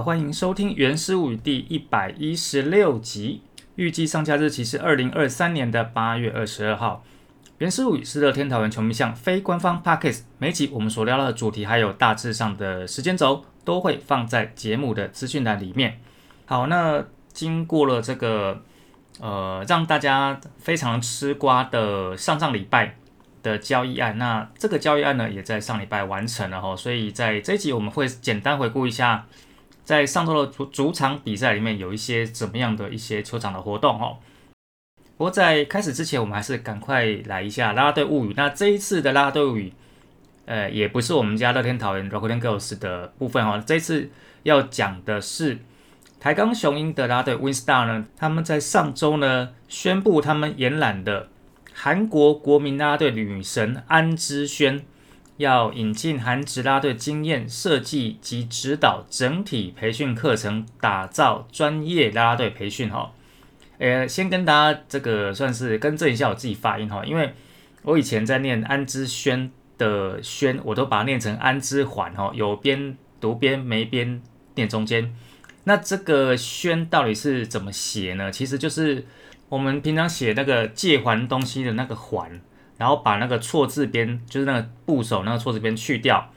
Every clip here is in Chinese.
欢迎收听《原始物语》第一百一十六集，预计上架日期是二零二三年的八月二十二号。《原始物语》是乐天桃园球迷向非官方 Pockets，每集我们所聊到的主题还有大致上的时间轴都会放在节目的资讯栏里面。好，那经过了这个呃让大家非常吃瓜的上上礼拜的交易案，那这个交易案呢也在上礼拜完成了哈，所以在这一集我们会简单回顾一下。在上周的主主场比赛里面，有一些怎么样的一些球场的活动哦。不过在开始之前，我们还是赶快来一下啦啦队物语。那这一次的啦啦队物语，呃，也不是我们家乐天桃园 Rocking Girls 的部分哦。这次要讲的是台钢雄鹰的啦啦队 Winstar 呢，他们在上周呢宣布他们延揽的韩国国民啦啦队女神安之轩。要引进韩职拉队经验设计及指导整体培训课程，打造专业拉拉队培训哈。呃，先跟大家这个算是更正一下我自己发音哈，因为我以前在念安之轩的轩，我都把它念成安之环哈，有边读边没边念中间。那这个轩到底是怎么写呢？其实就是我们平常写那个借还东西的那个还。然后把那个错字边，就是那个部首那个错字边去掉，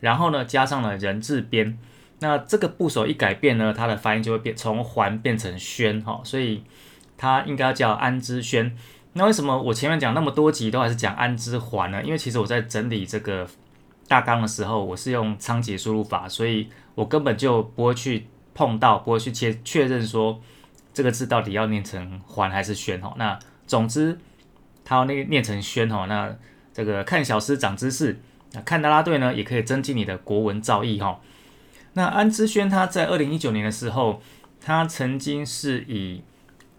然后呢加上了人字边，那这个部首一改变呢，它的发音就会变从环变成宣哈，所以它应该叫安之宣。那为什么我前面讲那么多集都还是讲安之环呢？因为其实我在整理这个大纲的时候，我是用仓颉输入法，所以我根本就不会去碰到，不会去确确认说这个字到底要念成环还是宣哈。那总之。他那个念成轩哈，那这个看小诗长知识，那看啦啦队呢也可以增进你的国文造诣哈。那安之轩他在二零一九年的时候，他曾经是以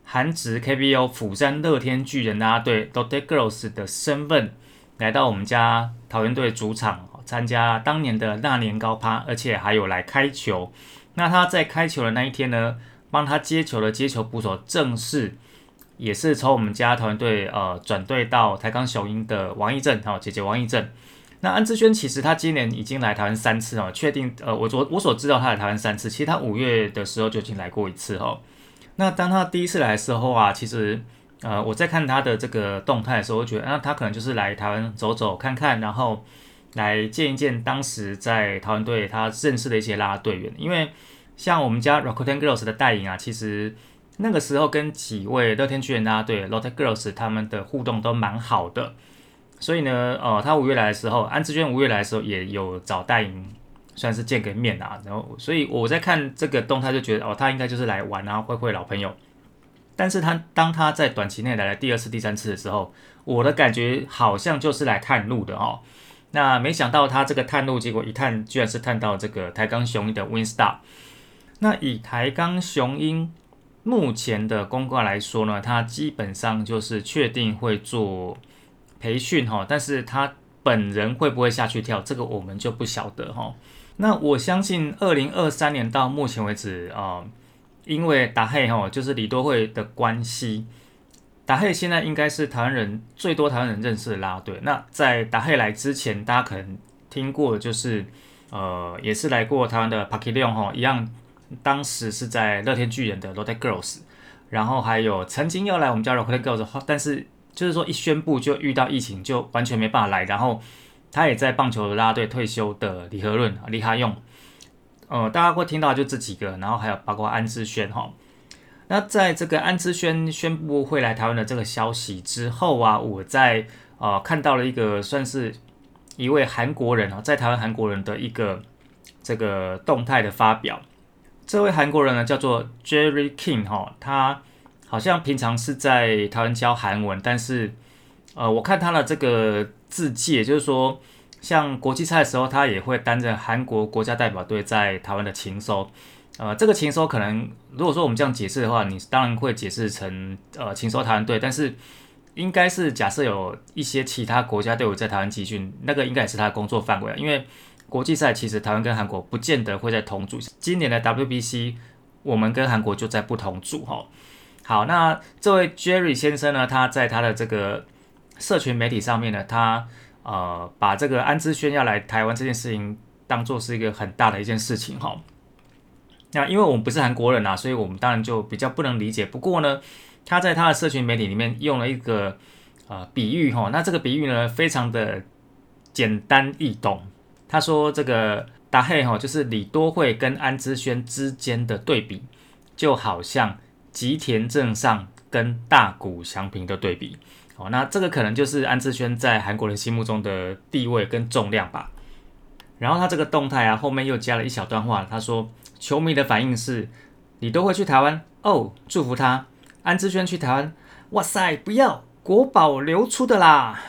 韩职 KBO 釜山乐天巨人啦啦队 Dota Girls 的身份来到我们家桃园队主场参加当年的那年高趴，而且还有来开球。那他在开球的那一天呢，帮他接球的接球捕手正是。也是从我们家团队呃转队到台钢雄鹰的王义正，哈姐姐王义正。那安志轩其实他今年已经来台湾三次哦，确定呃我我我所知道他来台湾三次，其实他五月的时候就已经来过一次哦。那当他第一次来的时候啊，其实呃我在看他的这个动态的时候，我觉得那他可能就是来台湾走走看看，然后来见一见当时在台湾队他认识的一些拉拉队员，因为像我们家 rock ten girls 的代言啊，其实。那个时候跟几位乐天巨人啦队 Lotte Girls 他们的互动都蛮好的，所以呢，呃，他五月来的时候，安志娟五月来的时候也有找戴颖，算是见个面啊。然后，所以我在看这个动态就觉得，哦，他应该就是来玩啊，会会老朋友。但是他当他在短期内来了第二次、第三次的时候，我的感觉好像就是来探路的哦。那没想到他这个探路，结果一探居然是探到这个台钢雄鹰的 Winstar。那以台钢雄鹰。目前的公告来说呢，他基本上就是确定会做培训哈，但是他本人会不会下去跳，这个我们就不晓得哈。那我相信二零二三年到目前为止啊，因为达黑哈就是李多惠的关系，达黑现在应该是台湾人最多台湾人认识的拉队。那在达黑来之前，大家可能听过就是呃，也是来过台湾的 p a k i l o n 哈一样。当时是在乐天巨人的 Lotte Girls，然后还有曾经要来我们家 Lotte Girls，但是就是说一宣布就遇到疫情，就完全没办法来。然后他也在棒球拉队退休的李和润李哈用，呃，大家会听到就这几个，然后还有包括安之轩哈。那在这个安之轩宣布会来台湾的这个消息之后啊，我在呃看到了一个算是一位韩国人啊，在台湾韩国人的一个这个动态的发表。这位韩国人呢，叫做 Jerry King 哈，他好像平常是在台湾教韩文，但是呃，我看他的这个字迹，也就是说，像国际赛的时候，他也会担任韩国国家代表队在台湾的勤收。呃，这个勤收可能，如果说我们这样解释的话，你当然会解释成呃勤收台湾队，但是应该是假设有一些其他国家队伍在台湾集训，那个应该也是他的工作范围，因为。国际赛其实台湾跟韩国不见得会在同组。今年的 WBC 我们跟韩国就在不同组哈。好，那这位 Jerry 先生呢，他在他的这个社群媒体上面呢，他呃把这个安之轩要来台湾这件事情当做是一个很大的一件事情哈。那因为我们不是韩国人啊，所以我们当然就比较不能理解。不过呢，他在他的社群媒体里面用了一个呃比喻哈，那这个比喻呢非常的简单易懂。他说这个达黑哈就是李多惠跟安之轩之间的对比，就好像吉田正上跟大谷祥平的对比。哦，那这个可能就是安志轩在韩国人心目中的地位跟重量吧。然后他这个动态啊，后面又加了一小段话，他说球迷的反应是：你都会去台湾哦，祝福他。安志轩去台湾，哇塞，不要国宝流出的啦。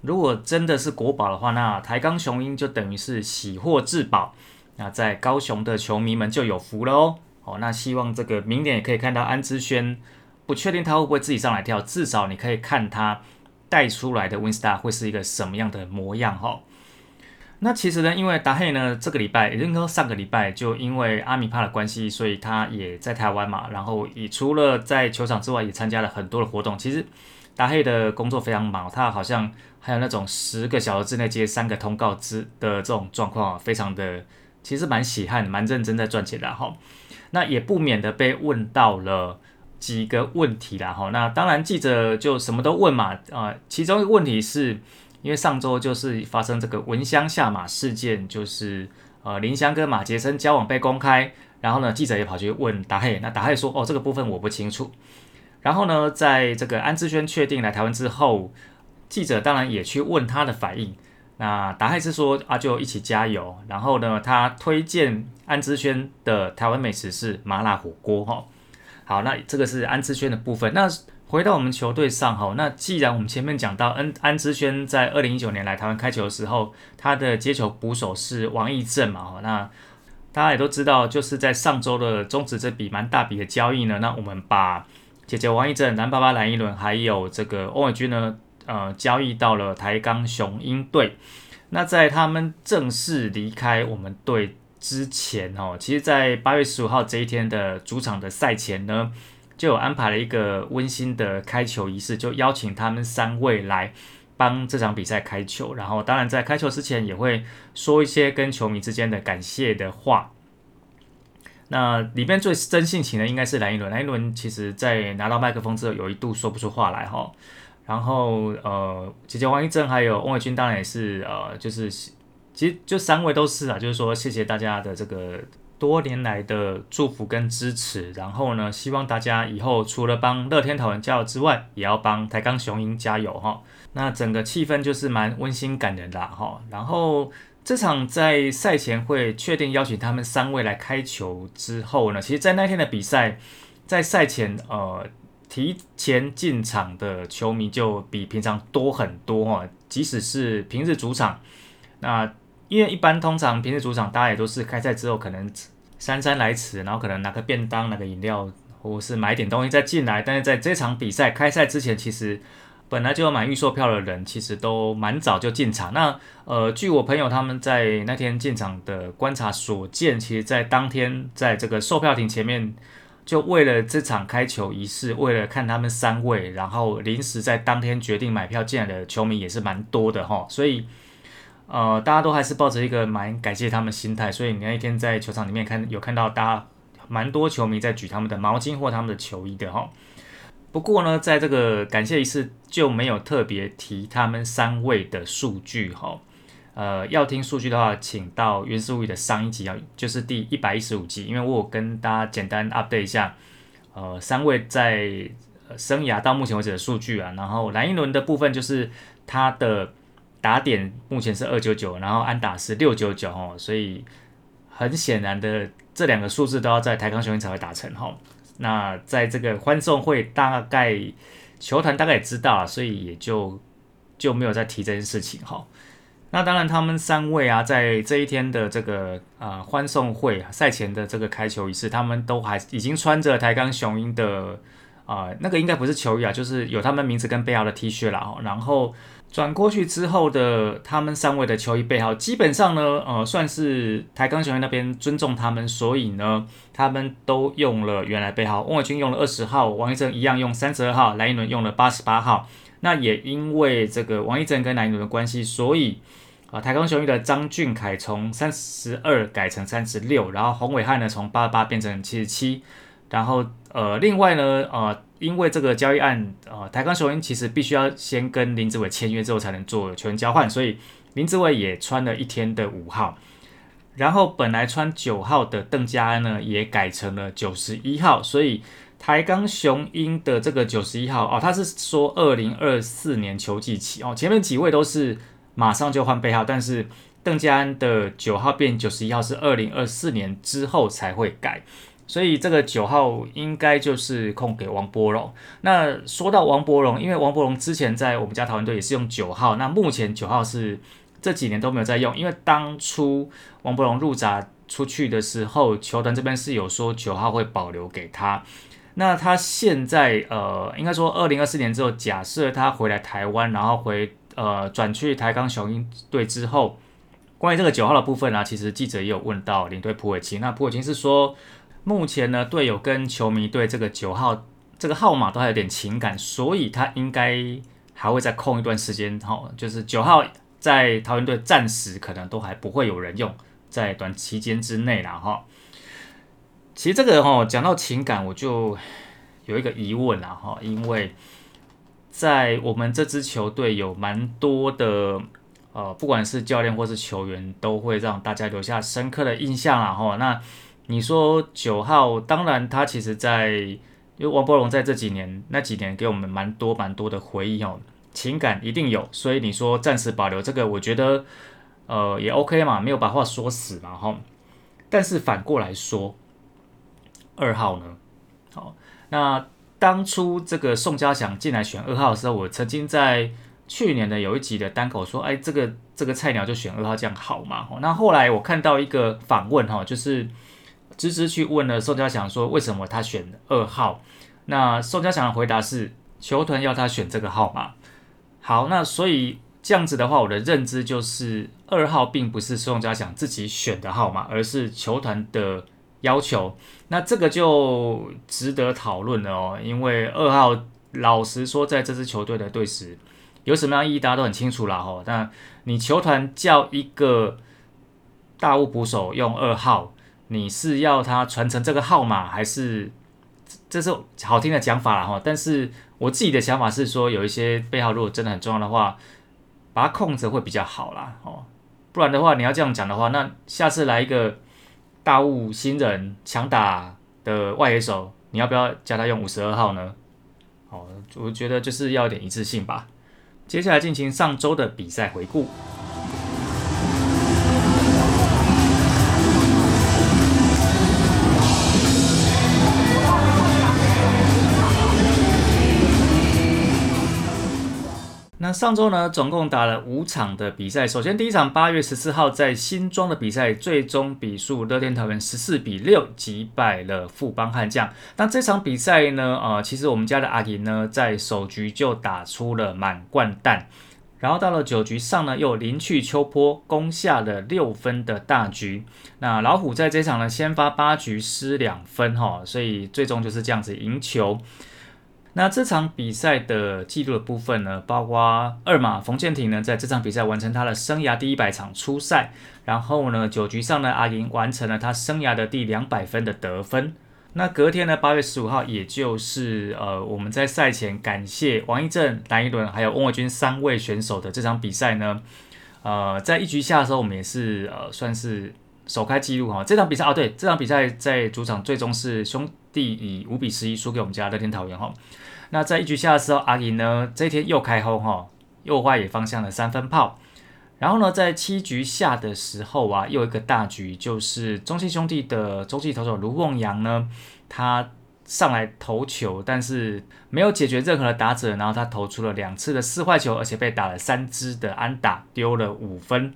如果真的是国宝的话，那台钢雄鹰就等于是喜获至宝，那在高雄的球迷们就有福了哦。哦，那希望这个明年也可以看到安之轩。不确定他会不会自己上来跳，至少你可以看他带出来的 Winstar 会是一个什么样的模样哈。那其实呢，因为达黑呢这个礼拜，也就是说上个礼拜就因为阿米帕的关系，所以他也在台湾嘛，然后也除了在球场之外，也参加了很多的活动。其实达黑的工作非常忙，他好像还有那种十个小时之内接三个通告之的这种状况，非常的其实蛮喜汗，蛮认真在赚钱的哈。那也不免的被问到了。几个问题啦，哈，那当然记者就什么都问嘛，啊，其中一个问题是因为上周就是发生这个蚊香下马事件，就是呃林香跟马杰森交往被公开，然后呢记者也跑去问达黑，那达黑说哦这个部分我不清楚，然后呢在这个安志轩确定来台湾之后，记者当然也去问他的反应，那达黑是说啊就一起加油，然后呢他推荐安志轩的台湾美食是麻辣火锅哈。好，那这个是安之轩的部分。那回到我们球队上哈，那既然我们前面讲到安安之轩在二零一九年来台湾开球的时候，他的接球捕手是王义正嘛哈，那大家也都知道，就是在上周的终止这笔蛮大笔的交易呢，那我们把姐姐王一正、男爸爸蓝一伦还有这个欧伟军呢，呃，交易到了台钢雄鹰队。那在他们正式离开我们队。之前哦，其实，在八月十五号这一天的主场的赛前呢，就有安排了一个温馨的开球仪式，就邀请他们三位来帮这场比赛开球。然后，当然在开球之前，也会说一些跟球迷之间的感谢的话。那里面最真性情的应该是蓝一伦，蓝一伦其实在拿到麦克风之后，有一度说不出话来哈。然后，呃，姐姐王一正还有翁伟君，当然也是呃，就是。其实就三位都是啊，就是说谢谢大家的这个多年来的祝福跟支持，然后呢，希望大家以后除了帮乐天桃园加油之外，也要帮台钢雄鹰加油哈。那整个气氛就是蛮温馨感人的哈。然后这场在赛前会确定邀请他们三位来开球之后呢，其实，在那天的比赛，在赛前呃提前进场的球迷就比平常多很多哈，即使是平日主场那。因为一般通常平日主场大家也都是开赛之后可能姗姗来迟，然后可能拿个便当、拿个饮料，或是买点东西再进来。但是在这场比赛开赛之前，其实本来就有买预售票的人，其实都蛮早就进场。那呃，据我朋友他们在那天进场的观察所见，其实，在当天在这个售票亭前面，就为了这场开球仪式，为了看他们三位，然后临时在当天决定买票进来的球迷也是蛮多的哈，所以。呃，大家都还是抱着一个蛮感谢他们心态，所以你那一天在球场里面看有看到大家蛮多球迷在举他们的毛巾或他们的球衣的哈。不过呢，在这个感谢仪式就没有特别提他们三位的数据哈。呃，要听数据的话，请到原思物语的上一集啊，就是第一百一十五集，因为我有跟大家简单 update 一下，呃，三位在生涯到目前为止的数据啊。然后蓝一轮的部分就是他的。打点目前是二九九，然后安打是六九九哦，所以很显然的这两个数字都要在台康雄鹰才会达成哈。那在这个欢送会大概球团大概也知道了，所以也就就没有再提这件事情哈。那当然他们三位啊，在这一天的这个啊欢送会赛前的这个开球仪式，他们都还已经穿着台钢雄鹰的啊那个应该不是球衣啊，就是有他们名字跟背号的 T 恤啦，然后。转过去之后的他们三位的球衣背号，基本上呢，呃，算是台钢球员那边尊重他们，所以呢，他们都用了原来背号。翁伟军用了二十号，王一正一样用三十二号，蓝一伦用了八十八号。那也因为这个王一正跟蓝一伦的关系，所以啊，台钢雄鹰的张俊凯从三十二改成三十六，然后洪伟汉呢从八十八变成七十七，然后呃，另外呢，呃，因为这个交易案，呃，台钢雄鹰其实必须要先跟林志伟签约之后才能做球员交换，所以林志伟也穿了一天的五号，然后本来穿九号的邓家安呢也改成了九十一号，所以台钢雄鹰的这个九十一号哦，他是说二零二四年球季起哦，前面几位都是。马上就换背号，但是邓家安的九号变九十一号是二零二四年之后才会改，所以这个九号应该就是空给王波荣。那说到王波荣，因为王波荣之前在我们家桃园队也是用九号，那目前九号是这几年都没有在用，因为当初王波荣入闸出去的时候，球团这边是有说九号会保留给他。那他现在呃，应该说二零二四年之后，假设他回来台湾，然后回。呃，转去台钢雄鹰队之后，关于这个九号的部分呢，其实记者也有问到领队普伟清。那普伟清是说，目前呢，队友跟球迷对这个九号这个号码都还有点情感，所以他应该还会再空一段时间。哈，就是九号在桃园队暂时可能都还不会有人用，在短期间之内啦。哈，其实这个哈讲到情感，我就有一个疑问啦。哈，因为。在我们这支球队有蛮多的，呃，不管是教练或是球员，都会让大家留下深刻的印象啊。吼，那你说九号，当然他其实在，因为王波龙在这几年那几年给我们蛮多蛮多的回忆哦，情感一定有，所以你说暂时保留这个，我觉得呃也 OK 嘛，没有把话说死嘛哈。但是反过来说，二号呢，好，那。当初这个宋家祥进来选二号的时候，我曾经在去年的有一集的单口说，哎，这个这个菜鸟就选二号这样好吗？那后来我看到一个访问哈，就是芝芝去问了宋家祥说，为什么他选二号？那宋家祥的回答是，球团要他选这个号码。好，那所以这样子的话，我的认知就是二号并不是宋家祥自己选的号码，而是球团的。要求，那这个就值得讨论了哦。因为二号老实说，在这支球队的队史有什么样意义，大家都很清楚了哈。那你球团叫一个大物捕手用二号，你是要他传承这个号码，还是这是好听的讲法了哈？但是我自己的想法是说，有一些背号如果真的很重要的话，把它控制会比较好啦哦。不然的话，你要这样讲的话，那下次来一个。大物新人强打的外野手，你要不要叫他用五十二号呢？哦，我觉得就是要点一致性吧。接下来进行上周的比赛回顾。那上周呢，总共打了五场的比赛。首先第一场八月十四号在新庄的比赛，最终比数乐天桃园十四比六击败了富邦悍将。那这场比赛呢，呃，其实我们家的阿银呢，在首局就打出了满贯弹，然后到了九局上呢，又临去秋坡攻下了六分的大局。那老虎在这场呢，先发八局失两分哈，所以最终就是这样子赢球。那这场比赛的记录的部分呢，包括二马冯建廷呢，在这场比赛完成他的生涯第一百场初赛，然后呢，九局上呢，阿银完成了他生涯的第两百分的得分。那隔天呢，八月十五号，也就是呃，我们在赛前感谢王一正、蓝一伦还有翁伟军三位选手的这场比赛呢，呃，在一局下的时候，我们也是呃，算是首开记录哈。这场比赛啊，对，这场比赛在主场最终是兄弟以五比十一输给我们家乐天桃园哈。那在一局下的时候，阿银呢这一天又开轰哈，又外野方向的三分炮。然后呢，在七局下的时候啊，又一个大局，就是中信兄弟的中继投手卢梦阳呢，他上来投球，但是没有解决任何的打者，然后他投出了两次的四坏球，而且被打了三支的安打，丢了五分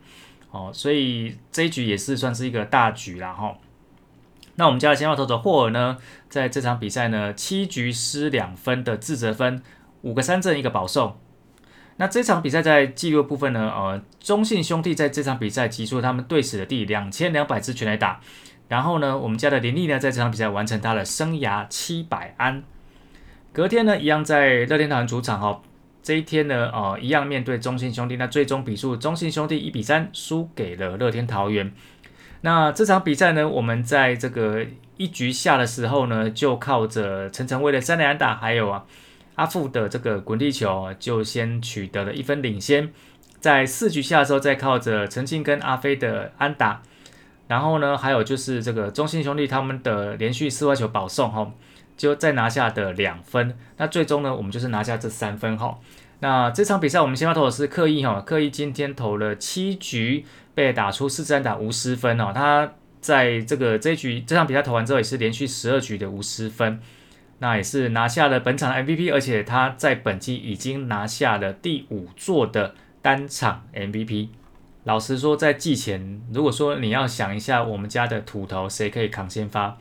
哦，所以这一局也是算是一个大局了哈。那我们家的先发投手霍尔呢，在这场比赛呢，七局失两分的自责分，五个三振一个保送。那这场比赛在记录部分呢，呃，中信兄弟在这场比赛击出他们队史的第两千两百支全垒打。然后呢，我们家的林立呢，在这场比赛完成他的生涯七百安。隔天呢，一样在乐天堂主场哈，这一天呢，呃，一样面对中信兄弟，那最终比数中信兄弟一比三输给了乐天桃园。那这场比赛呢，我们在这个一局下的时候呢，就靠着陈晨威的三连打，还有啊阿富的这个滚地球，就先取得了一分领先。在四局下的时候，再靠着陈庆跟阿飞的安打，然后呢，还有就是这个中信兄弟他们的连续四坏球保送哈。就再拿下的两分，那最终呢，我们就是拿下这三分哈。那这场比赛我们先发投的是刻意哈，刻意今天投了七局，被打出四三打无失分哦。他在这个这一局这场比赛投完之后，也是连续十二局的无失分，那也是拿下了本场的 MVP，而且他在本季已经拿下了第五座的单场 MVP。老实说，在季前，如果说你要想一下我们家的土头谁可以扛先发。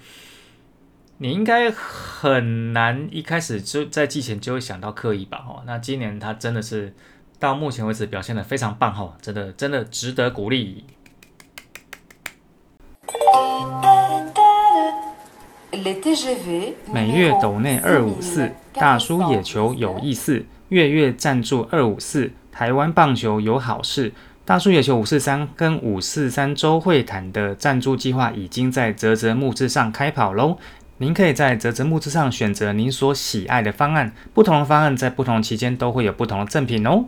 你应该很难一开始就在季前就会想到刻意吧？哦，那今年他真的是到目前为止表现的非常棒哈，真的真的值得鼓励。每月斗内二五四，大叔野球有意思，月月赞助二五四，台湾棒球有好事。大叔野球五四三跟五四三周会谈的赞助计划已经在泽泽木之上开跑喽。您可以在泽泽木之上选择您所喜爱的方案，不同的方案在不同期间都会有不同的赠品哦。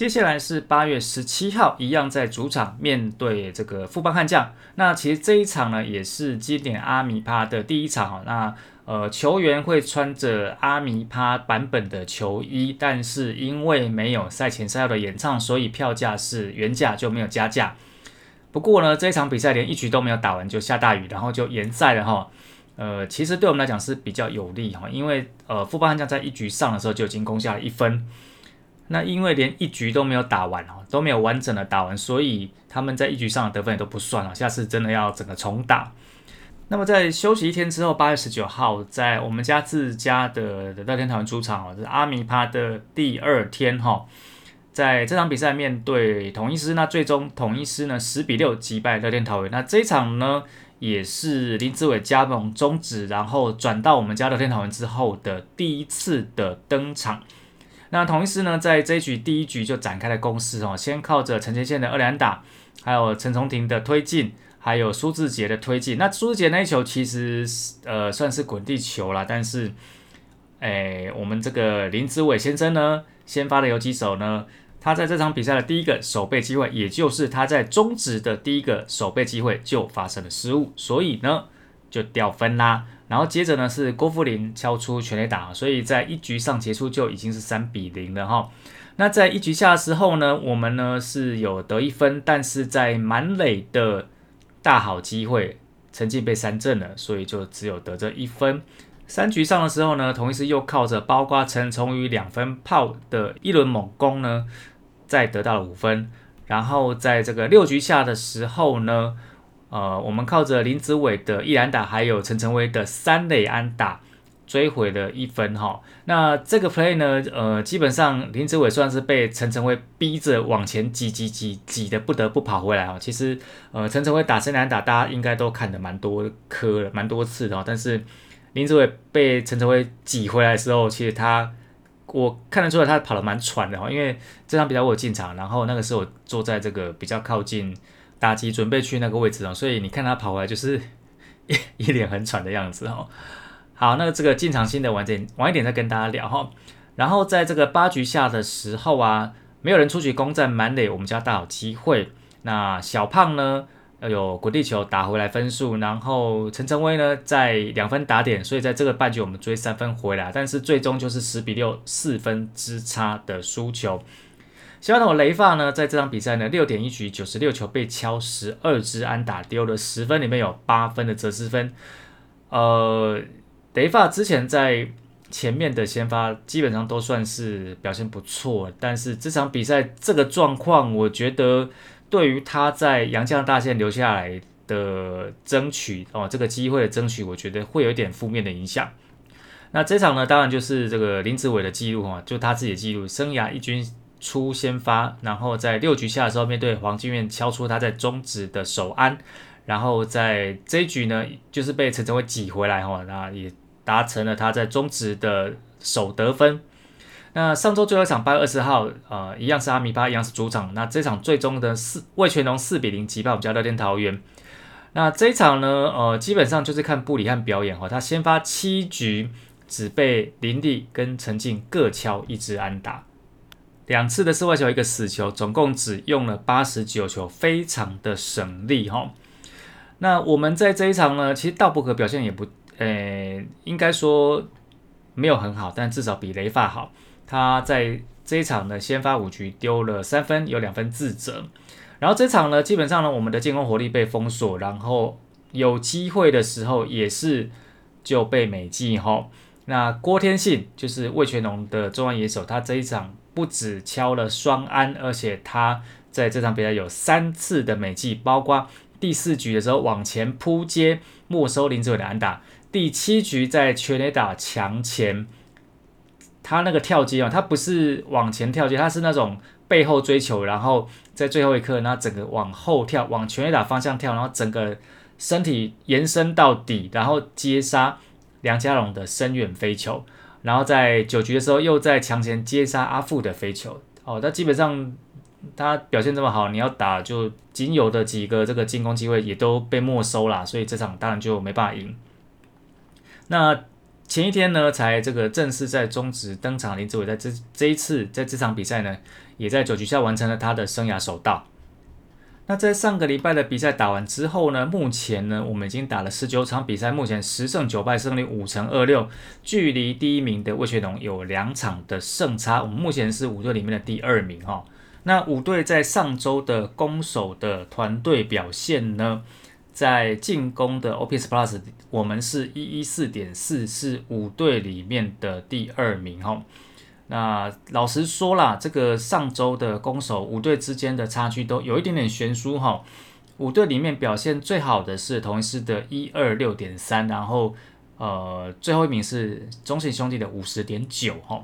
接下来是八月十七号，一样在主场面对这个富邦悍将。那其实这一场呢，也是经典阿米帕的第一场那呃，球员会穿着阿米帕版本的球衣，但是因为没有赛前赛后的演唱，所以票价是原价就没有加价。不过呢，这一场比赛连一局都没有打完就下大雨，然后就延赛了哈。呃，其实对我们来讲是比较有利哈，因为呃，富邦悍将在一局上的时候就已经攻下了一分，那因为连一局都没有打完哦，都没有完整的打完，所以他们在一局上的得分也都不算了，下次真的要整个重打。那么在休息一天之后，八月十九号，在我们家自家的乐天桃园主场哦，是阿米帕的第二天哈，在这场比赛面对统一师，那最终统一师呢十比六击败乐天桃园，那这一场呢？也是林志伟加盟终止，然后转到我们家乐天桃园之后的第一次的登场。那同一时呢，在这一局第一局就展开了攻势哦，先靠着陈前线的二连打，还有陈崇廷的推进，还有苏志杰的推进。那苏志杰那一球其实呃算是滚地球了，但是哎，我们这个林志伟先生呢，先发的游击手呢。他在这场比赛的第一个守备机会，也就是他在中职的第一个守备机会，就发生了失误，所以呢就掉分啦。然后接着呢是郭富林敲出全垒打，所以在一局上结束就已经是三比零了哈。那在一局下的时候呢，我们呢是有得一分，但是在满垒的大好机会，成绩被三振了，所以就只有得这一分。三局上的时候呢，同一时又靠着包括陈崇宇两分炮的一轮猛攻呢。再得到了五分，然后在这个六局下的时候呢，呃，我们靠着林子伟的一篮打，还有陈晨威的三垒安打追回了一分哈。那这个 play 呢，呃，基本上林子伟算是被陈晨威逼着往前挤挤挤挤的，不得不跑回来啊。其实，呃，陈晨威打三垒安打，大家应该都看的蛮多颗了，蛮多次的。但是林子伟被陈晨威挤回来的时候，其实他。我看得出来他跑得蛮喘的哈，因为这场比赛我有进场，然后那个时候我坐在这个比较靠近打击准备区那个位置哦，所以你看他跑回来就是一 一脸很喘的样子哦。好，那这个进场新的晚点晚一点再跟大家聊哈。然后在这个八局下的时候啊，没有人出局攻占满垒，我们家大好机会。那小胖呢？要有滚地球打回来分数，然后陈晨威呢在两分打点，所以在这个半局我们追三分回来，但是最终就是十比六四分之差的输球。相反的，雷发呢在这场比赛呢六点一局九十六球被敲十二支安打丢了十分，里面有八分的折失分。呃，雷发之前在前面的先发基本上都算是表现不错，但是这场比赛这个状况，我觉得。对于他在杨绛大线留下来的争取哦，这个机会的争取，我觉得会有一点负面的影响。那这场呢，当然就是这个林子伟的记录哈，就他自己的记录，生涯一军出先发，然后在六局下的时候面对黄金院敲出他在中职的首安，然后在这一局呢，就是被陈晨威挤回来哈，那也达成了他在中职的首得分。那上周最后一场八月二十号，呃，一样是阿米巴，一样是主场。那这场最终的四魏全龙四比零击败我们家乐天桃园。那这一场呢，呃，基本上就是看布里汉表演哈，他先发七局只被林立跟陈静各敲一支安打，两次的室外球一个死球，总共只用了八十九球，非常的省力哈。那我们在这一场呢，其实道伯格表现也不，呃，应该说没有很好，但至少比雷发好。他在这一场呢，先发五局丢了三分，有两分自责。然后这场呢，基本上呢，我们的进攻火力被封锁，然后有机会的时候也是就被美记哈。那郭天信就是魏全龙的中央野手，他这一场不止敲了双安，而且他在这场比赛有三次的美记，包括第四局的时候往前扑接没收林志伟的安打，第七局在全垒打墙前。他那个跳接啊，他不是往前跳接，他是那种背后追求，然后在最后一刻，然后整个往后跳，往全垒打方向跳，然后整个身体延伸到底，然后接杀梁家龙的深远飞球，然后在九局的时候又在墙前接杀阿富的飞球。哦，那基本上他表现这么好，你要打就仅有的几个这个进攻机会也都被没收了，所以这场当然就没办法赢。那。前一天呢，才这个正式在中职登场。林志伟在这这一次在这场比赛呢，也在九局下完成了他的生涯首道。那在上个礼拜的比赛打完之后呢，目前呢，我们已经打了十九场比赛，目前十胜九败，胜率五成二六，距离第一名的魏学龙有两场的胜差。我们目前是五队里面的第二名哈。那五队在上周的攻守的团队表现呢？在进攻的 OPS Plus，我们是一一四点四，是五队里面的第二名哈。那老实说啦，这个上周的攻守五队之间的差距都有一点点悬殊哈。五队里面表现最好的是同一师的一二六点三，然后呃最后一名是中信兄弟的五十点九哈。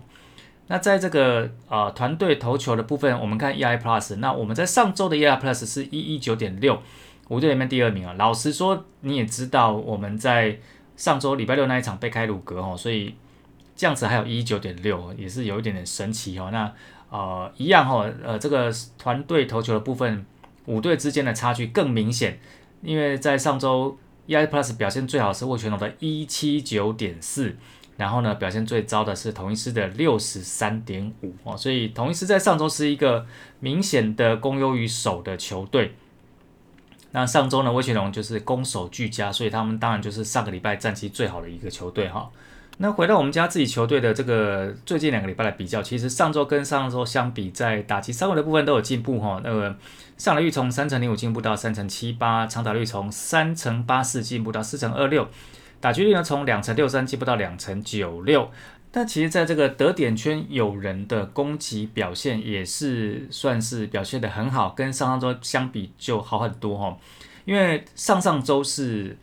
那在这个呃团队投球的部分，我们看 EI Plus，那我们在上周的 EI Plus 是一一九点六。五队里面第二名啊，老实说你也知道，我们在上周礼拜六那一场被开鲁格哦，所以这样子还有一九点六，也是有一点点神奇哦。那呃一样哈，呃这个团队投球的部分，五队之间的差距更明显，因为在上周 EI Plus 表现最好是沃全龙的一七九点四，然后呢表现最糟的是同一师的六十三点五哦，所以同一师在上周是一个明显的攻优于守的球队。那上周呢，威权龙就是攻守俱佳，所以他们当然就是上个礼拜战绩最好的一个球队哈。那回到我们家自己球队的这个最近两个礼拜来比较，其实上周跟上周相比，在打击三围的部分都有进步哈。那个上垒率从三成零五进步到三成七八，长打率从三成八四进步到四成二六，打击率呢从两成六三进步到两成九六。但其实，在这个得点圈有人的攻击表现也是算是表现的很好，跟上上周相比就好很多哈。因为上上周是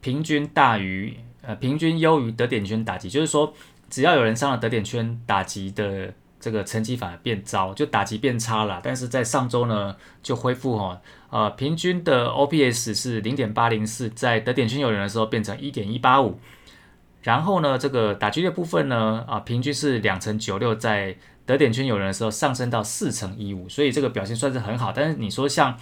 平均大于呃平均优于得点圈打击，就是说只要有人上了得点圈，打击的这个成绩反而变糟，就打击变差了。但是在上周呢就恢复哈，呃平均的 OPS 是零点八零四，在得点圈有人的时候变成一点一八五。然后呢，这个打击率部分呢，啊，平均是两成九六，在得点圈有人的时候上升到四成一五，所以这个表现算是很好。但是你说像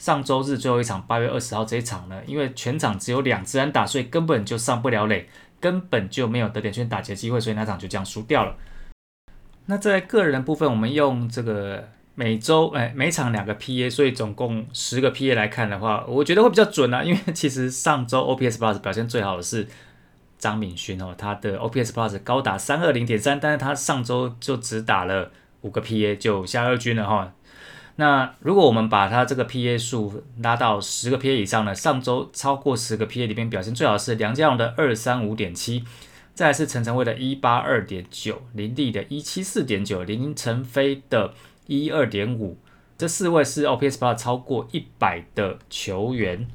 上周日最后一场八月二十号这一场呢，因为全场只有两支人打，所以根本就上不了垒，根本就没有得点圈打击的机会，所以那场就这样输掉了。那在个人部分，我们用这个每周哎每场两个 PA，所以总共十个 PA 来看的话，我觉得会比较准啊，因为其实上周 OPS Plus 表现最好的是。张敏勋哦，他的 OPS Plus 高达三二零点三，但是他上周就只打了五个 PA 就下二军了哈。那如果我们把他这个 PA 数拉到十个 PA 以上呢？上周超过十个 PA 里面表现最好是梁家荣的二三五点七，再是陈晨威的一八二点九，林立的一七四点九，林晨飞的一二点五，这四位是 OPS P A 超过一百的球员。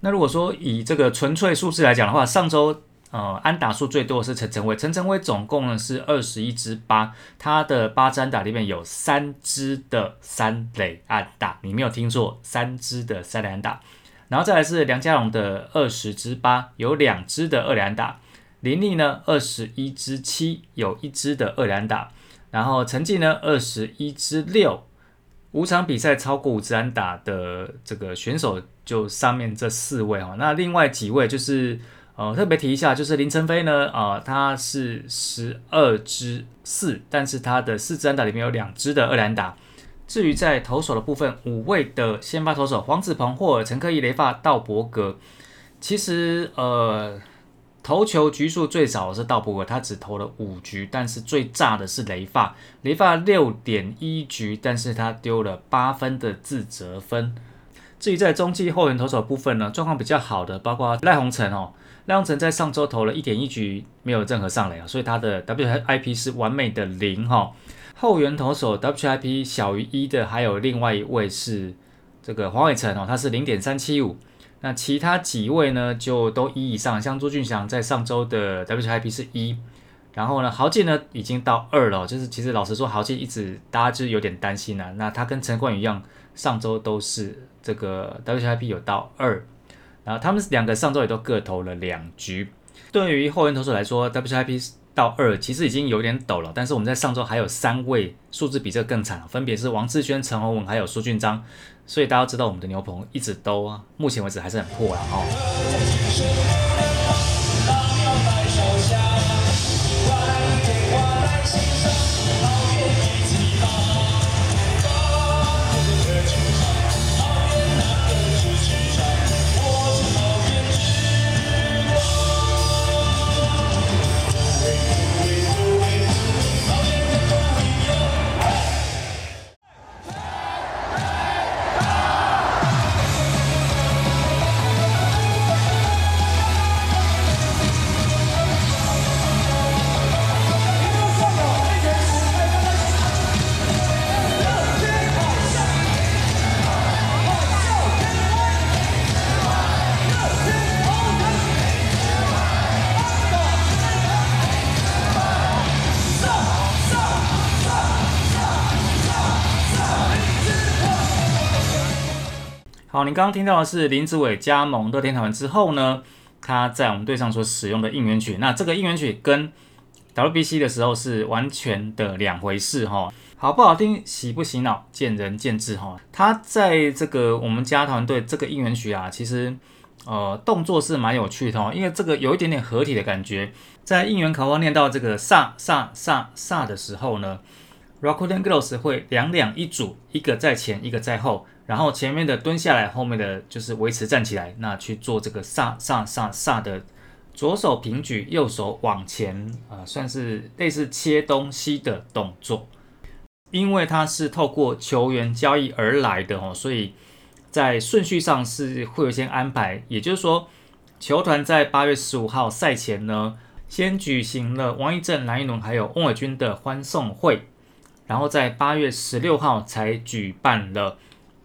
那如果说以这个纯粹数字来讲的话，上周。呃，安打数最多的是陈晨威，陈晨威总共呢是二十一支八，他的八支安打里面有三支的三垒安打，你没有听错，三支的三垒安打。然后再来是梁家荣的二十支八，有两支的二垒安打。林立呢二十一支七，有一支的二垒安打。然后成绩呢二十一支六，五场比赛超过五支安打的这个选手就上面这四位哈，那另外几位就是呃特别提一下，就是林晨飞呢啊他是十二支四，但是他的四支安打里面有两支的二连打。至于在投手的部分，五位的先发投手黄子鹏、霍尔、陈克义、雷发、道伯格，其实呃投球局数最少的是道伯格，他只投了五局，但是最炸的是雷发，雷发六点一局，但是他丢了八分的自责分。至于在中继后援投手部分呢，状况比较好的包括赖鸿成哦，赖鸿成在上周投了一点一局，没有任何上垒啊，所以他的 WIP 是完美的零哈。后援投手 WIP 小于一的，还有另外一位是这个黄伟成哦，他是零点三七五。那其他几位呢，就都一以上，像朱俊祥在上周的 WIP 是一，然后呢，豪进呢已经到二了，就是其实老实说，豪进一直大家就是有点担心啊。那他跟陈冠宇一样，上周都是这个 WIP 有到二，然后他们两个上周也都各投了两局。对于后援投手来说，WIP。到二其实已经有点抖了，但是我们在上周还有三位数字比这更惨，分别是王志轩、陈宏文还有苏俊章，所以大家知道我们的牛棚一直都目前为止还是很破了哦。好，你刚刚听到的是林子伟加盟乐天桃园之后呢，他在我们队上所使用的应援曲。那这个应援曲跟 WBC 的时候是完全的两回事哈。好不好听，洗不洗脑，见仁见智哈。他在这个我们家团队这个应援曲啊，其实呃动作是蛮有趣的哦，因为这个有一点点合体的感觉。在应援口号念到这个萨萨萨萨的时候呢，Rakuten Girls 会两两一组，一个在前，一个在后。然后前面的蹲下来，后面的就是维持站起来，那去做这个萨萨萨萨的左手平举，右手往前，啊，算是类似切东西的动作。因为它是透过球员交易而来的哦，所以在顺序上是会有一些安排。也就是说，球团在八月十五号赛前呢，先举行了王一正、蓝一龙还有翁伟军的欢送会，然后在八月十六号才举办了。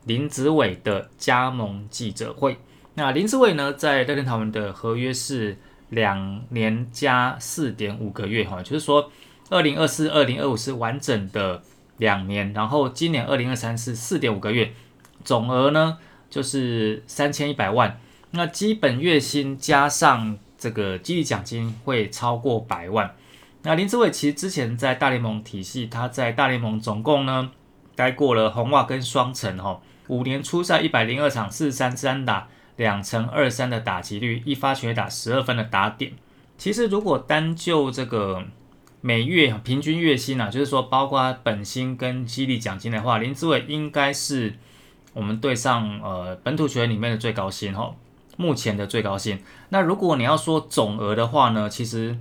林子伟的加盟记者会。那林子伟呢，在乐天桃园的合约是两年加四点五个月，哈，就是说二零二四、二零二五是完整的两年，然后今年二零二三是四点五个月，总额呢就是三千一百万。那基本月薪加上这个激励奖金会超过百万。那林子伟其实之前在大联盟体系，他在大联盟总共呢待过了红袜跟双城，哈。五年初赛一百零二场四三三打两成二三的打击率，一发全打十二分的打点。其实如果单就这个每月平均月薪啊，就是说包括本薪跟激励奖金的话，林志伟应该是我们队上呃本土球员里面的最高薪哈，目前的最高薪。那如果你要说总额的话呢，其实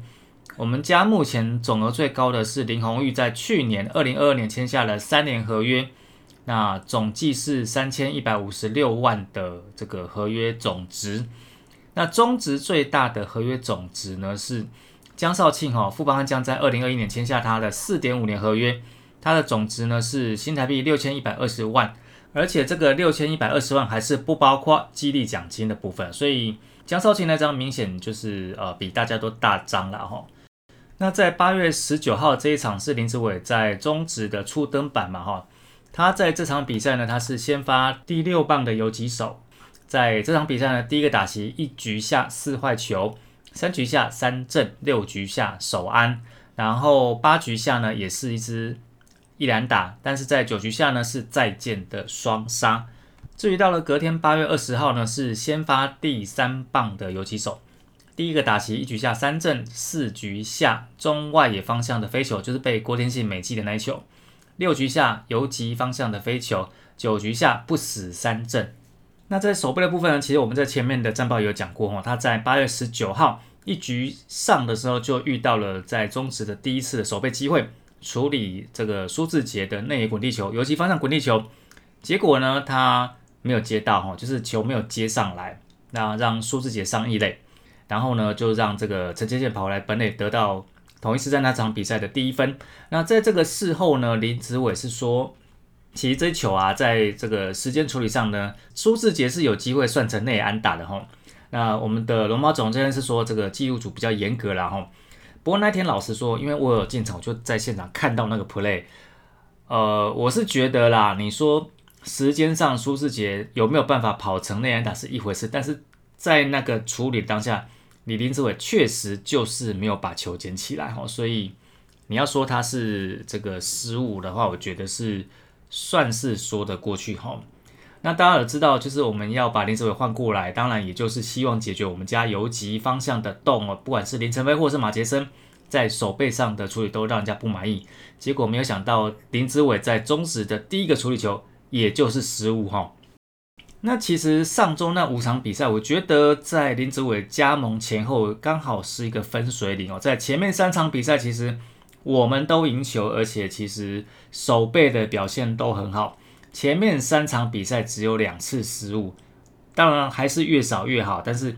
我们家目前总额最高的是林红玉，在去年二零二二年签下了三年合约。那总计是三千一百五十六万的这个合约总值，那中值最大的合约总值呢是江少庆哈，富邦悍将在二零二一年签下他的四点五年合约，他的总值呢是新台币六千一百二十万，而且这个六千一百二十万还是不包括激励奖金的部分，所以江少庆那张明显就是呃比大家都大张了哈。那在八月十九号这一场是林志伟在中职的初登板嘛哈。他在这场比赛呢，他是先发第六棒的游击手。在这场比赛呢，第一个打席一局下四坏球，三局下三振，六局下守安。然后八局下呢也是一支一篮打，但是在九局下呢是再见的双杀。至于到了隔天八月二十号呢，是先发第三棒的游击手，第一个打席一局下三振，四局下中外野方向的飞球就是被郭天信美记的那一球，六局下游击方向的飞球，九局下不死三振。那在守备的部分呢，其实我们在前面的战报有讲过哦，他在八月十九号一局上的时候就遇到了在中职的第一次的守备机会，处理这个苏志杰的内野滚地球，游击方向滚地球，结果呢他。没有接到哈，就是球没有接上来，那让苏志杰上一垒，然后呢就让这个陈杰宪跑来本垒得到同一次在那场比赛的第一分。那在这个事后呢，林子伟是说，其实这球啊，在这个时间处理上呢，苏志杰是有机会算成内安打的哈。那我们的龙猫总这边是说这个记录组比较严格了哈。不过那天老实说，因为我有进场，就在现场看到那个 play，呃，我是觉得啦，你说。时间上，苏志杰有没有办法跑成内安打是一回事，但是在那个处理当下，李林志伟确实就是没有把球捡起来哈，所以你要说他是这个失误的话，我觉得是算是说得过去哈。那大家有知道，就是我们要把林志伟换过来，当然也就是希望解决我们家游击方向的洞哦，不管是林晨飞或是马杰森在手背上的处理都让人家不满意，结果没有想到林志伟在中止的第一个处理球。也就是失误哈。那其实上周那五场比赛，我觉得在林子伟加盟前后刚好是一个分水岭哦。在前面三场比赛，其实我们都赢球，而且其实守备的表现都很好。前面三场比赛只有两次失误，当然还是越少越好。但是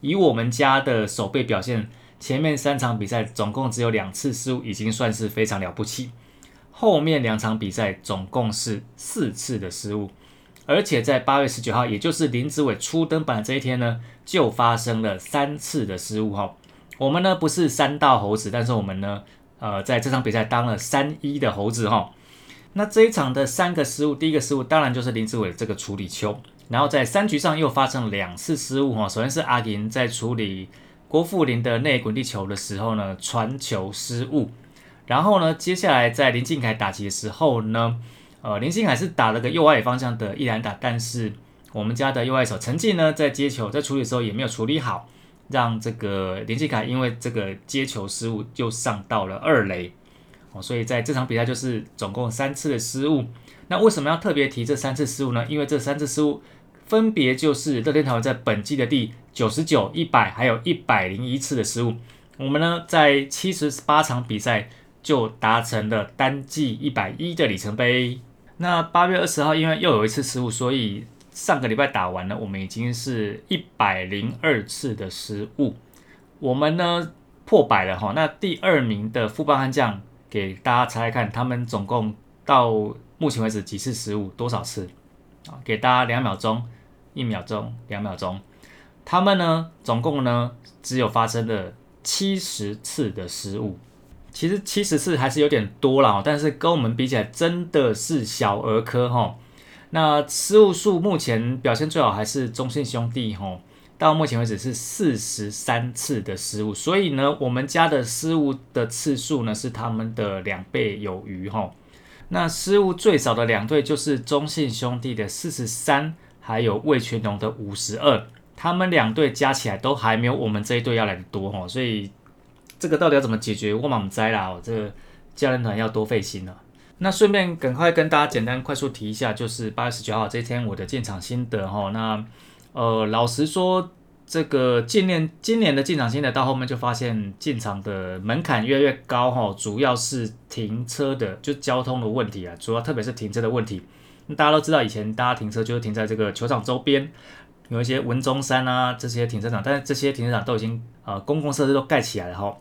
以我们家的守备表现，前面三场比赛总共只有两次失误，已经算是非常了不起。后面两场比赛总共是四次的失误，而且在八月十九号，也就是林子伟初登板的这一天呢，就发生了三次的失误哈。我们呢不是三道猴子，但是我们呢，呃，在这场比赛当了三一的猴子哈。那这一场的三个失误，第一个失误当然就是林子伟这个处理球，然后在三局上又发生两次失误哈。首先是阿银在处理郭富林的内滚地球的时候呢，传球失误。然后呢，接下来在林敬凯打击的时候呢，呃，林敬凯是打了个右外方向的一篮打，但是我们家的右外手陈进呢，在接球在处理的时候也没有处理好，让这个林敬凯因为这个接球失误就上到了二垒，哦，所以在这场比赛就是总共三次的失误。那为什么要特别提这三次失误呢？因为这三次失误分别就是乐天桃园在本季的第九十九、一百还有一百零一次的失误。我们呢在七十八场比赛。就达成了单季一百一的里程碑。那八月二十号，因为又有一次失误，所以上个礼拜打完了，我们已经是一百零二次的失误。我们呢破百了哈。那第二名的富邦悍将，给大家猜猜看，他们总共到目前为止几次失误，多少次？啊，给大家两秒钟，一秒钟，两秒钟。他们呢，总共呢只有发生了七十次的失误。其实七十次还是有点多了，但是跟我们比起来真的是小儿科哈。那失误数目前表现最好还是中信兄弟哈，到目前为止是四十三次的失误，所以呢，我们家的失误的次数呢是他们的两倍有余哈。那失误最少的两队就是中信兄弟的四十三，还有魏全龙的五十二，他们两队加起来都还没有我们这一队要来的多哈，所以。这个到底要怎么解决？我满栽啦！我这个教练团要多费心了。那顺便赶快跟大家简单快速提一下，就是八月十九号这一天我的进场心得哈。那呃，老实说，这个今年今年的进场心得到后面就发现进场的门槛越来越高哈，主要是停车的就交通的问题啊，主要特别是停车的问题。大家都知道，以前大家停车就是停在这个球场周边，有一些文中山啊这些停车场，但是这些停车场都已经呃公共设施都盖起来了哈。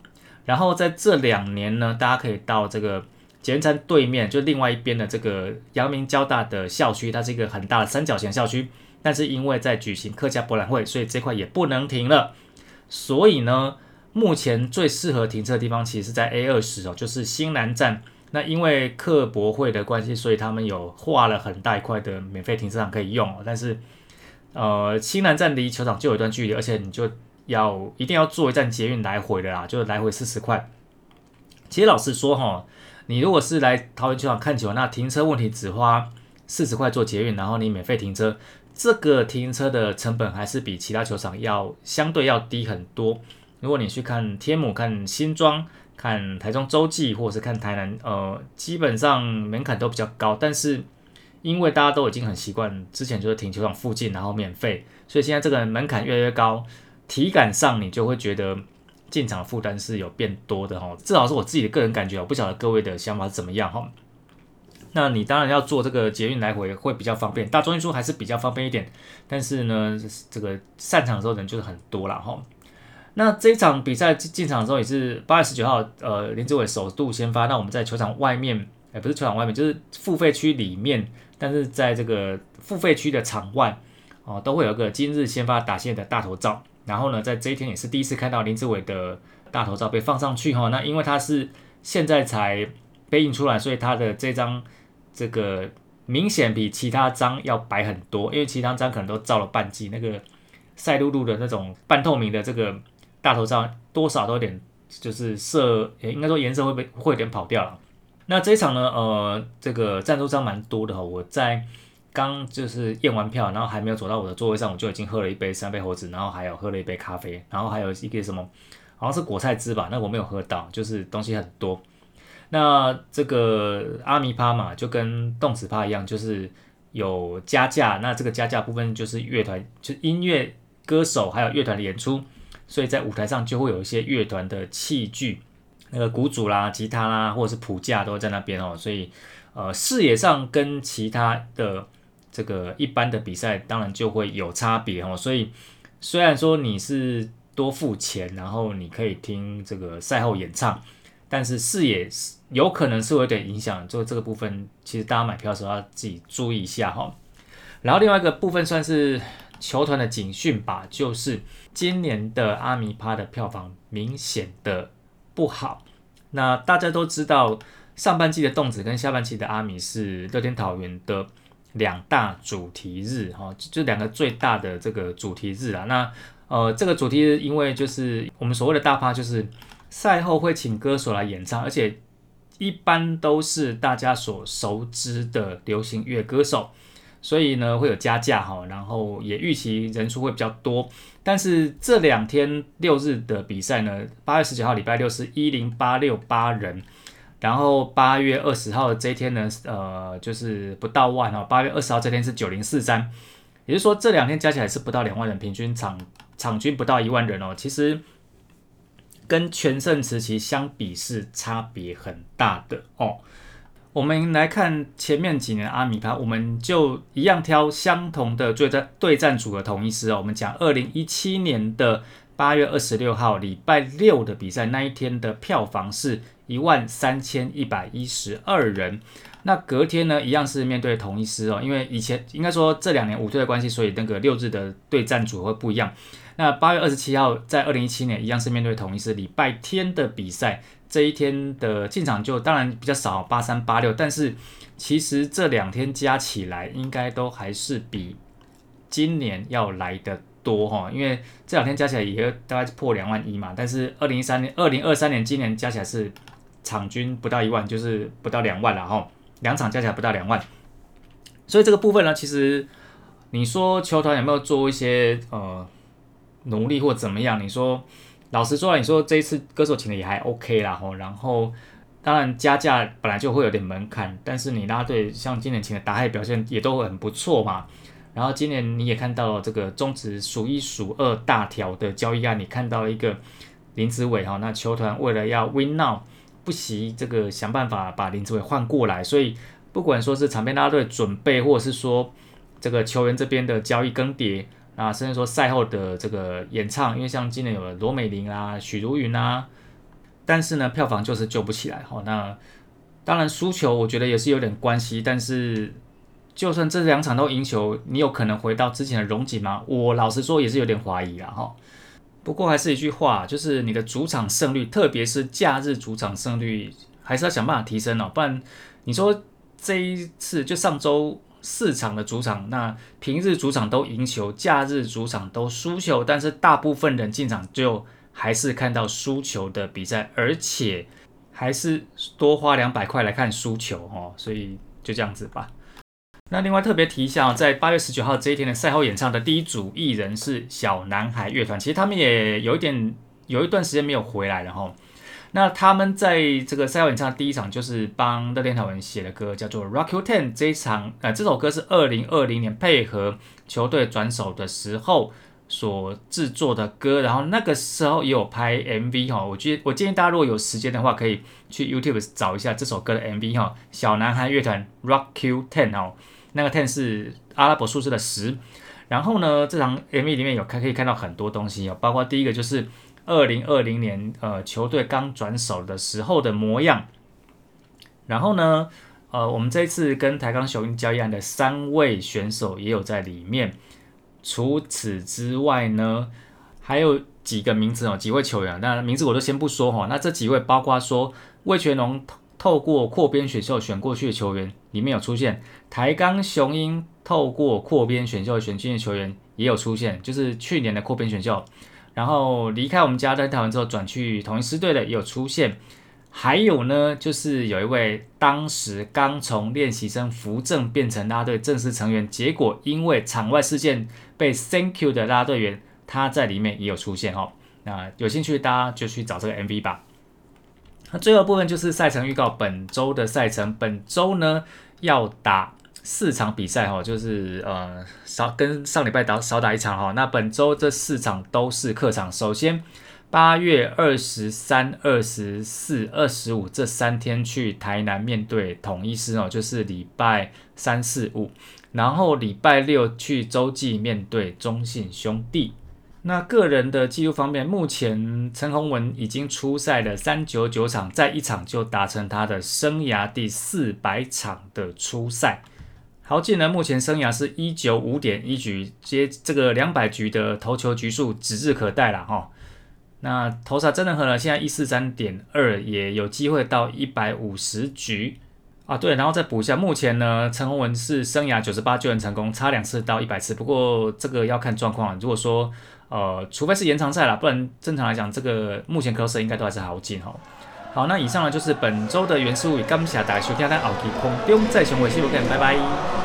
然后在这两年呢，大家可以到这个捷运站对面，就另外一边的这个阳明交大的校区，它是一个很大的三角形校区。但是因为在举行客家博览会，所以这块也不能停了。所以呢，目前最适合停车的地方，其实是在 A 二十哦，就是新南站。那因为客博会的关系，所以他们有划了很大一块的免费停车场可以用。但是，呃，新南站离球场就有一段距离，而且你就。要一定要坐一站捷运来回的啦，就是来回四十块，其实老实说哈，你如果是来桃园球场看球，那停车问题只花四十块做捷运，然后你免费停车，这个停车的成本还是比其他球场要相对要低很多。如果你去看天母、看新庄、看台中洲际，或者是看台南，呃，基本上门槛都比较高。但是因为大家都已经很习惯，之前就是停球场附近，然后免费，所以现在这个门槛越来越高，体感上你就会觉得进场负担是有变多的哈。至少是我自己的个人感觉，我不晓得各位的想法是怎么样哈。那你当然要做这个捷运来回会比较方便，大众运输还是比较方便一点，但是呢，这个散场的时候人就是很多了哈。那这一场比赛进场的时候也是八月十九号，呃，林志伟首度先发。那我们在球场外面，哎，不是球场外面，就是付费区里面，但是在这个付费区的场外，哦，都会有个今日先发打线的大头照。然后呢，在这一天也是第一次看到林志伟的大头照被放上去哈。那因为他是现在才被印出来，所以他的这张这个明显比其他张要白很多，因为其他张可能都照了半季，那个赛璐璐的那种半透明的这个。大头照多少都有点，就是色，应该说颜色会被会有点跑掉了。那这一场呢，呃，这个赞助商蛮多的哈。我在刚就是验完票，然后还没有走到我的座位上，我就已经喝了一杯三杯猴子，然后还有喝了一杯咖啡，然后还有一个什么，好像是果菜汁吧，那我没有喝到，就是东西很多。那这个阿弥趴嘛，就跟动词趴一样，就是有加价。那这个加价部分就是乐团，就音乐歌手还有乐团的演出。所以在舞台上就会有一些乐团的器具，那个鼓组啦、吉他啦，或者是谱架都在那边哦。所以，呃，视野上跟其他的这个一般的比赛当然就会有差别哦。所以，虽然说你是多付钱，然后你可以听这个赛后演唱，但是视野有可能是有点影响。就这个部分，其实大家买票的时候要自己注意一下哈。然后另外一个部分算是。球团的警讯吧，就是今年的阿米趴的票房明显的不好。那大家都知道，上半季的动子跟下半季的阿米是乐天桃园的两大主题日，哈，就两个最大的这个主题日啊。那呃，这个主题日因为就是我们所谓的大趴，就是赛后会请歌手来演唱，而且一般都是大家所熟知的流行乐歌手。所以呢，会有加价哈，然后也预期人数会比较多。但是这两天六日的比赛呢，八月十九号礼拜六是一零八六八人，然后八月二十号的这一天呢，呃，就是不到万哦。八月二十号这天是九零四三，也就是说这两天加起来是不到两万人，平均场场均不到一万人哦。其实跟全盛时期相比是差别很大的哦。我们来看前面几年阿米巴，我们就一样挑相同的对战对战组的同一师哦。我们讲二零一七年的八月二十六号礼拜六的比赛那一天的票房是一万三千一百一十二人。那隔天呢，一样是面对同一师哦，因为以前应该说这两年五队的关系，所以那个六日的对战组合不一样。那八月二十七号在二零一七年一样是面对同一师，礼拜天的比赛。这一天的进场就当然比较少，八三八六，但是其实这两天加起来应该都还是比今年要来的多哈，因为这两天加起来也大概破两万一嘛，但是二零一三年、二零二三年今年加起来是场均不到一万，就是不到两万了哈，两场加起来不到两万，所以这个部分呢，其实你说球团有没有做一些呃努力或怎么样？你说？老实说，你说这一次歌手请的也还 OK 啦吼，然后当然加价本来就会有点门槛，但是你拉队像今年请的达海表现也都很不错嘛。然后今年你也看到了这个中职数一数二大条的交易案，你看到一个林子伟哈，那球团为了要 win now，不惜这个想办法把林子伟换过来，所以不管说是场边拉队准备，或者是说这个球员这边的交易更迭。啊，甚至说赛后的这个演唱，因为像今年有罗美玲啊、许茹芸啊，但是呢，票房就是救不起来。哈，那当然输球，我觉得也是有点关系。但是，就算这两场都赢球，你有可能回到之前的荣景吗？我老实说也是有点怀疑了。哈，不过还是一句话，就是你的主场胜率，特别是假日主场胜率，还是要想办法提升哦。不然，你说这一次就上周。四场的主场，那平日主场都赢球，假日主场都输球，但是大部分人进场就还是看到输球的比赛，而且还是多花两百块来看输球哦，所以就这样子吧。那另外特别提一下，在八月十九号这一天的赛后演唱的第一组艺人是小男孩乐团，其实他们也有一点有一段时间没有回来了哈。那他们在这个赛后演唱第一场就是帮乐天桃园写的歌，叫做《Rock You Ten》。这一场呃这首歌是二零二零年配合球队转手的时候所制作的歌，然后那个时候也有拍 MV 哈。我觉我建议大家如果有时间的话，可以去 YouTube 找一下这首歌的 MV 哈。小男孩乐团《Rock You Ten》哦。那个 ten 是阿拉伯数字的十，然后呢，这场 MV 里面有可可以看到很多东西哦，包括第一个就是二零二零年呃球队刚转手的时候的模样，然后呢，呃，我们这一次跟台钢雄鹰交易案的三位选手也有在里面，除此之外呢，还有几个名字哦，几位球员，那名字我都先不说哈，那这几位包括说魏全龙。透过扩编选秀选过去的球员，里面有出现台钢雄鹰透过扩编选秀选进的球员也有出现，就是去年的扩编选秀，然后离开我们家在台湾之后转去同一师队的也有出现，还有呢，就是有一位当时刚从练习生扶正变成拉队正式成员，结果因为场外事件被 Thank you 的拉队员，他在里面也有出现哦。那有兴趣大家就去找这个 MV 吧。那最后部分就是赛程预告，本周的赛程，本周呢要打四场比赛哈，就是呃少跟上礼拜打少打一场哈。那本周这四场都是客场，首先八月二十三、二十四、二十五这三天去台南面对统一师哦，就是礼拜三四五，然后礼拜六去洲际面对中信兄弟。那个人的记录方面，目前陈宏文已经出赛了三九九场，在一场就达成他的生涯第四百场的出赛。豪进呢，目前生涯是一九五点一局，接这个两百局的投球局数指日可待了哈。那投杀真的很了，现在一四三点二，也有机会到一百五十局啊。对，然后再补一下，目前呢，陈宏文是生涯九十八救援成功，差两次到一百次，不过这个要看状况了。如果说呃，除非是延长赛啦，不然正常来讲，这个目前 close 应该都还是好进哦。好，那以上呢就是本周的原始物语，感谢大家收听，咱后期空中再相会，谢谢，拜拜。